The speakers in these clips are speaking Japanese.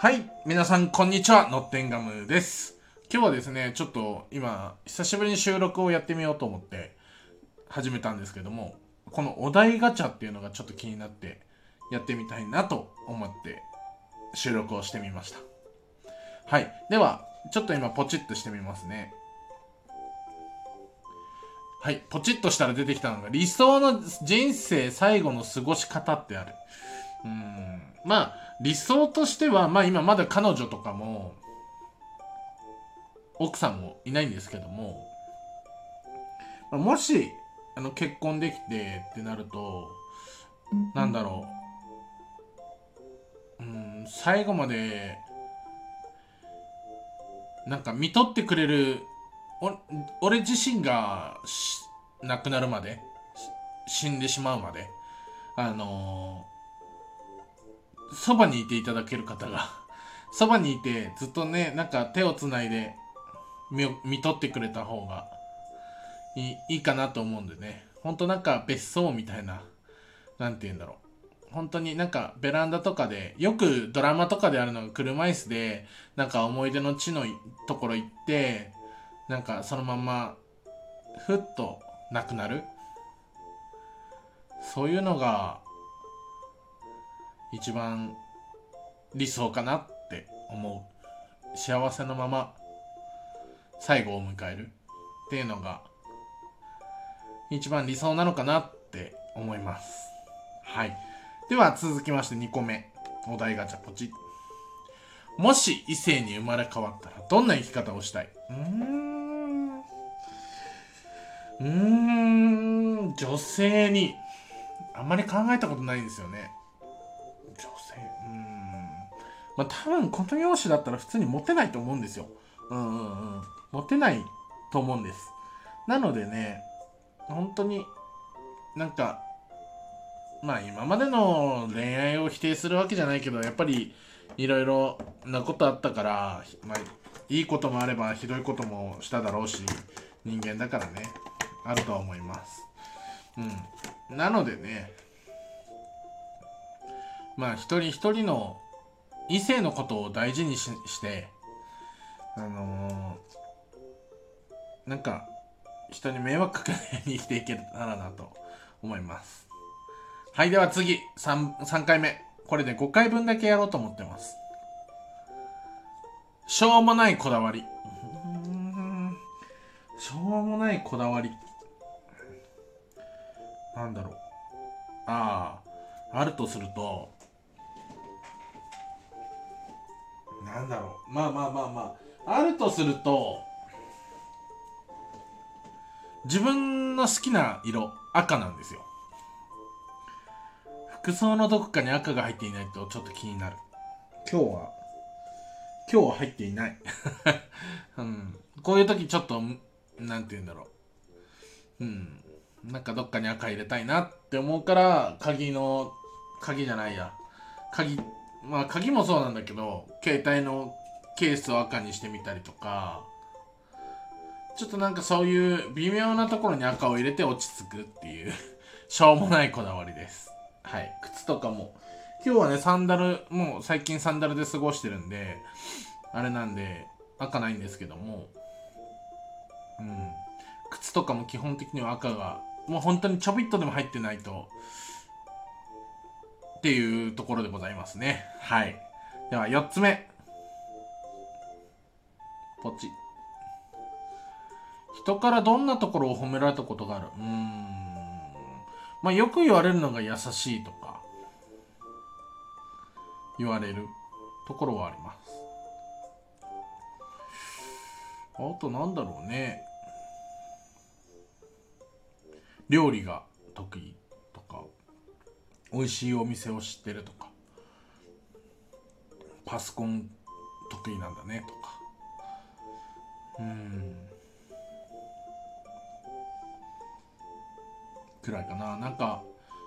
はい、皆さんこんにちは、ノッテンガムです。今日はですね、ちょっと今、久しぶりに収録をやってみようと思って始めたんですけども、このお題ガチャっていうのがちょっと気になってやってみたいなと思って収録をしてみました。はい、では、ちょっと今ポチッとしてみますね。はい、ポチッとしたら出てきたのが理想の人生最後の過ごし方ってある。うーんまあ理想としてはまあ今まだ彼女とかも奥さんもいないんですけども、もしあの結婚できてってなるとなんだろう。うん最後までなんか見とってくれるお俺自身が亡くなるまで死んでしまうまであのそばにいていただける方がそばにいてずっとねなんか手をつないで見見とってくれた方がいいいかなと思うんでね。ほんとなんか別荘みたいななんて言うんだろう。本当になんかベランダとかでよくドラマとかであるのが車椅子でなんか思い出の地のところ行ってなんかそのままふっとなくなる。そういうのが一番理想かなって思う。幸せのまま最後を迎えるっていうのが一番理想なのかなって思います。はい。では続きまして2個目。お題ガチャポチ。もし異性に生まれ変わったらどんな生き方をしたい？うーん。うーん。女性にあんまり考えたことないんですよね。まあ多分この容姿だったら普通にモテないと思うんですよ。うんうんうん。モテないと思うんです。なのでね本当になんかまあ今までの恋愛を否定するわけじゃないけどやっぱりいろいろなことあったからまあいいこともあればひどいこともしただろうし人間だからね。あるとは思います。うん。なのでねまあ一人一人の異性のことを大事にししてあのーなんか人に迷惑かけないように生きていけたらなと思います。はいでは次。3, 3回目。これで5回分だけやろうと思ってます。しょうもないこだわり。しょうもないこだわり。なんだろう。あああるとするとなんだろう。まあまあまあまあ。あるとすると自分の好きな色赤なんですよ。服装のどこかに赤が入っていないとちょっと気になる。今日は？今日は入っていない、うん、こういう時ちょっとなんて言うんだろう。うん。なんかどっかに赤入れたいなって思うから鍵の鍵じゃないや。鍵まあ鍵もそうなんだけど携帯のケースを赤にしてみたりとかちょっとなんかそういう微妙なところに赤を入れて落ち着くっていうしょうもないこだわりです。はい。靴とかも。今日はねサンダルもう最近サンダルで過ごしてるんであれなんで赤ないんですけども。うん。靴とかも基本的には赤がもう本当にちょびっとでも入ってないとっていうところでございますね。はい。では4つ目。ポチ。人からどんなところを褒められたことがある？うーん。まあよく言われるのが優しいとか。言われる。ところはあります。あとなんだろうね。料理が得意。美味しいお店を知ってるとか。パソコン得意なんだねとか。うん。くらいかな。なんか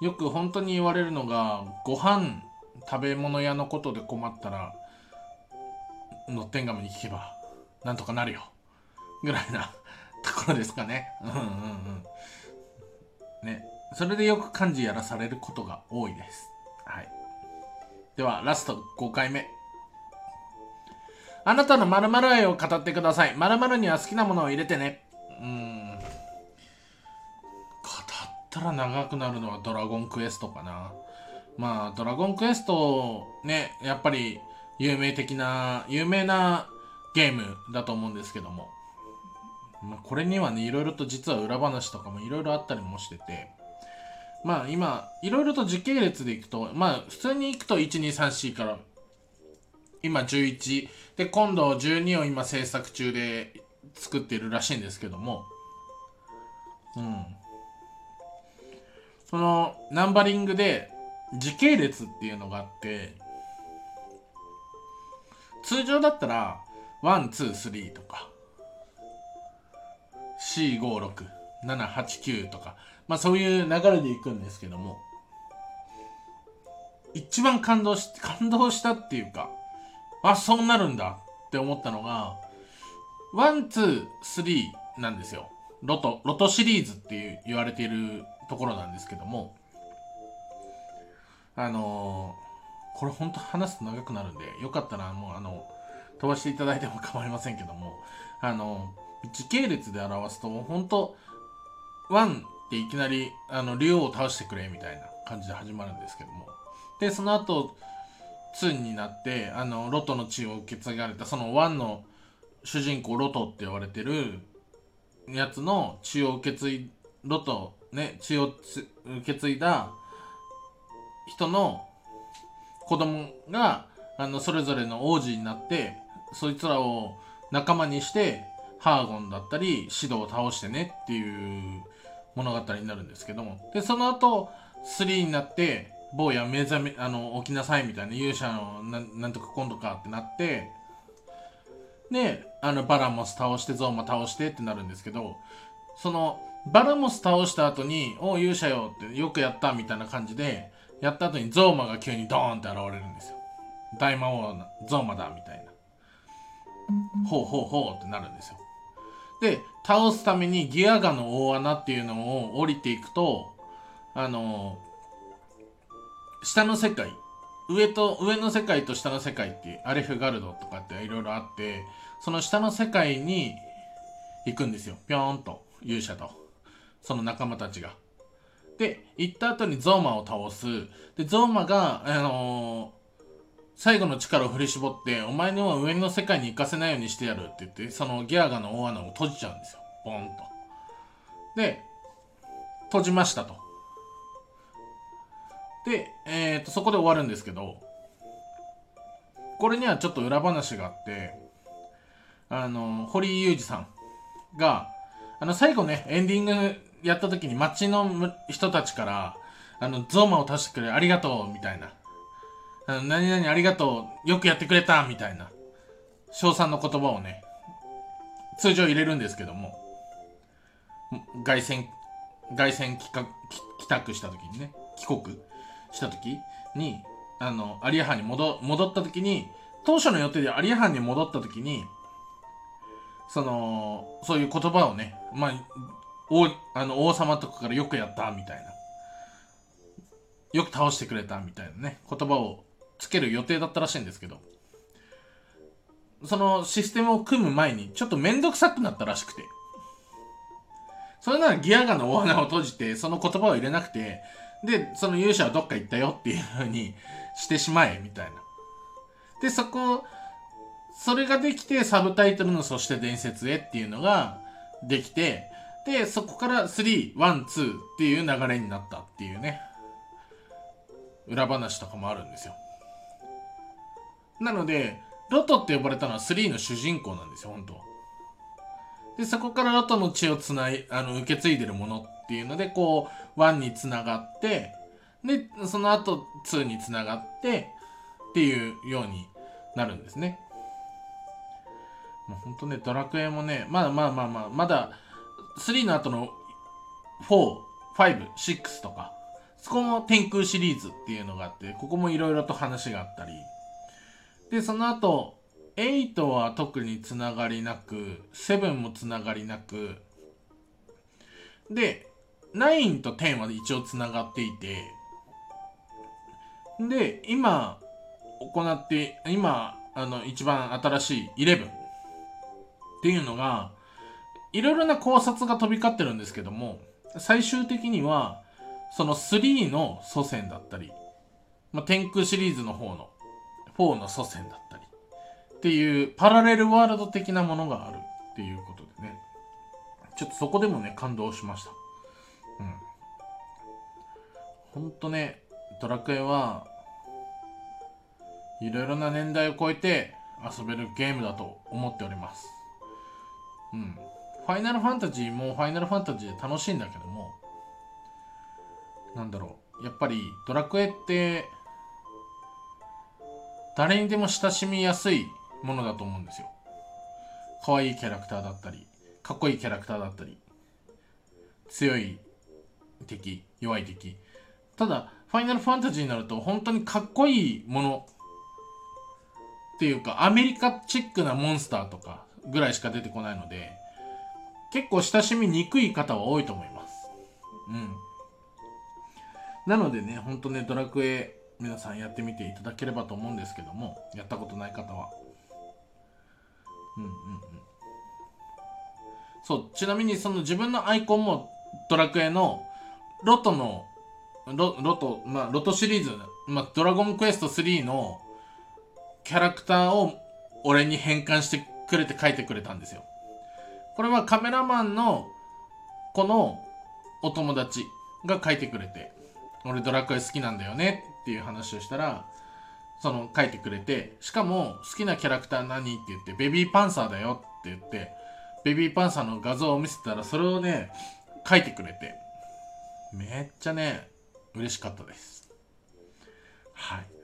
よく本当に言われるのがご飯食べ物屋のことで困ったらのってんがむに聞けばなんとかなるよ。ぐらいなところですかね。うんうんうん。ね。それでよく漢字やらされることが多いですはいではラスト5回目あなたの〇〇愛を語ってください。〇〇には好きなものを入れてね。うーん。語ったら長くなるのはドラゴンクエストかな。まあ、ドラゴンクエスト、ね、やっぱり有名的な、有名なゲームだと思うんですけども。まあ、これにはね、いろいろと実は裏話とかもいろいろあったりもしてて。まあ今、いろいろと時系列でいくと、まあ普通にいくと1、2、3、4から、今11、で、今度12を今制作中で作ってるらしいんですけども、うん。そのナンバリングで時系列っていうのがあって、通常だったら、1、2、3とか、456、7、8、9とか、まあそういう流れでいくんですけども、一番感動し、感動したっていうか、あ、そうなるんだって思ったのが、 one、two、three なんですよ。ロト、ロトシリーズっていう言われているところなんですけども、あのー、これ本当話すと長くなるんで、よかったらもうあの、飛ばしていただいても構いませんけども、あのー、時系列で表すと、本当ワンっていきなり、あの、竜王を倒してくれみたいな感じで始まるんですけども、で、その後、2になって、あの、ロトの血を受け継がれた、その1の主人公ロトって呼ばれてるやつの血を受け継い、ロト、ね、血を受け継いだ人の子供が、あの、それぞれの王子になって、そいつらを仲間にして、ハーゴンだったり、シドを倒してねっていう物語になるんですけども。で、その後、3になって、坊や目覚め、あの、起きなさいみたいな勇者のななんとか今度かってなって、で、あの、バラモス倒して、ゾーマ倒してってなるんですけど、その、バラモス倒した後に、おう勇者よってよくやったみたいな感じで、やった後にゾーマが急にドーンって現れるんですよ。大魔王ゾーマだみたいな。ほうほうほうってなるんですよ。で、倒すためにギアガの大穴っていうのを降りていくと、あの下の世界上と上の世界と下の世界ってアレフガルドとかっていろいろあってその下の世界に行くんですよ。ぴょーんと勇者と。その仲間たちが。で行った後にゾーマを倒す。でゾーマがあのー、最後の力を振り絞ってお前には上の世界に行かせないようにしてやるって言ってそのギアガの大穴を閉じちゃうんですよ。ボンと。で閉じましたと。で、えー、とそこで終わるんですけどこれにはちょっと裏話があってあの堀井裕二さんがあの最後ねエンディングやった時に街の人たちからあのゾーマを足してくれありがとうみたいな。あの何々ありがとうよくやってくれたみたいな。称賛の言葉をね通常入れるんですけども。凱旋凱旋帰宅した時にね帰国した時にあのアリア藩に戻戻った時に当初の予定でアリア藩に戻った時にそのそういう言葉をねまあ王あの王様とかからよくやったみたいな。よく倒してくれたみたいなね言葉をつける予定だったらしいんですけどそのシステムを組む前にちょっとめんどくさくなったらしくてそれならギアガの大穴を閉じてその言葉を入れなくてで、その勇者はどっか行ったよっていう風に してしまえ、みたいな。で、そこ、それができて、サブタイトルのそして伝説へっていうのができて、で、そこから3、1、2っていう流れになったっていうね、裏話とかもあるんですよ。なので、ロトって呼ばれたのは3の主人公なんですよ、本当で、そこからロトの血をつない、あの、受け継いでるものっていうので、こう、1につながって、で、その後2につながって、っていうようになるんですね。もうほんとね、ドラクエもね、まだまあまあまあ、まだ3の後の4、5、6とか、そこも天空シリーズっていうのがあって、ここもいろいろと話があったり、で、その後、8は特につながりなく、7もつながりなく、で、9と10は一応つながっていて、で、今、行って、今、あの一番新しい11っていうのがいろいろな考察が飛び交ってるんですけども最終的にはその3の祖先だったり、まあ、天空シリーズの方の4の祖先だったり。っていうパラレルワールド的なものがあるっていうことでね。ちょっとそこでもね感動しました。うん。ほんとねドラクエはいろいろな年代を超えて遊べるゲームだと思っております。うん。ファイナルファンタジーもファイナルファンタジーで楽しいんだけどもなんだろう。やっぱりドラクエって誰にでも親しみやすいものだと思うんですよ。可愛いキャラクターだったりかっこいいキャラクターだったり強い敵弱い敵。ただファイナルファンタジーになると本当にかっこいいものっていうかアメリカチックなモンスターとかぐらいしか出てこないので結構親しみにくい方は多いと思います。うん。なのでねほんとねドラクエ皆さんやってみていただければと思うんですけどもやったことない方は。うんうんうん。そうちなみにその自分のアイコンもドラクエのロトのロロトまあロトシリーズ、まあ、ドラゴンクエスト3のキャラクターを俺に変換してくれて書いてくれたんですよ。これはカメラマンのこのお友達が書いてくれて俺ドラクエ好きなんだよねっていう話をしたらその書いてくれてしかも好きなキャラクター何って言ってベビーパンサーだよって言ってベビーパンサーの画像を見せたらそれをね書いてくれてめっちゃね嬉しかったです。はい。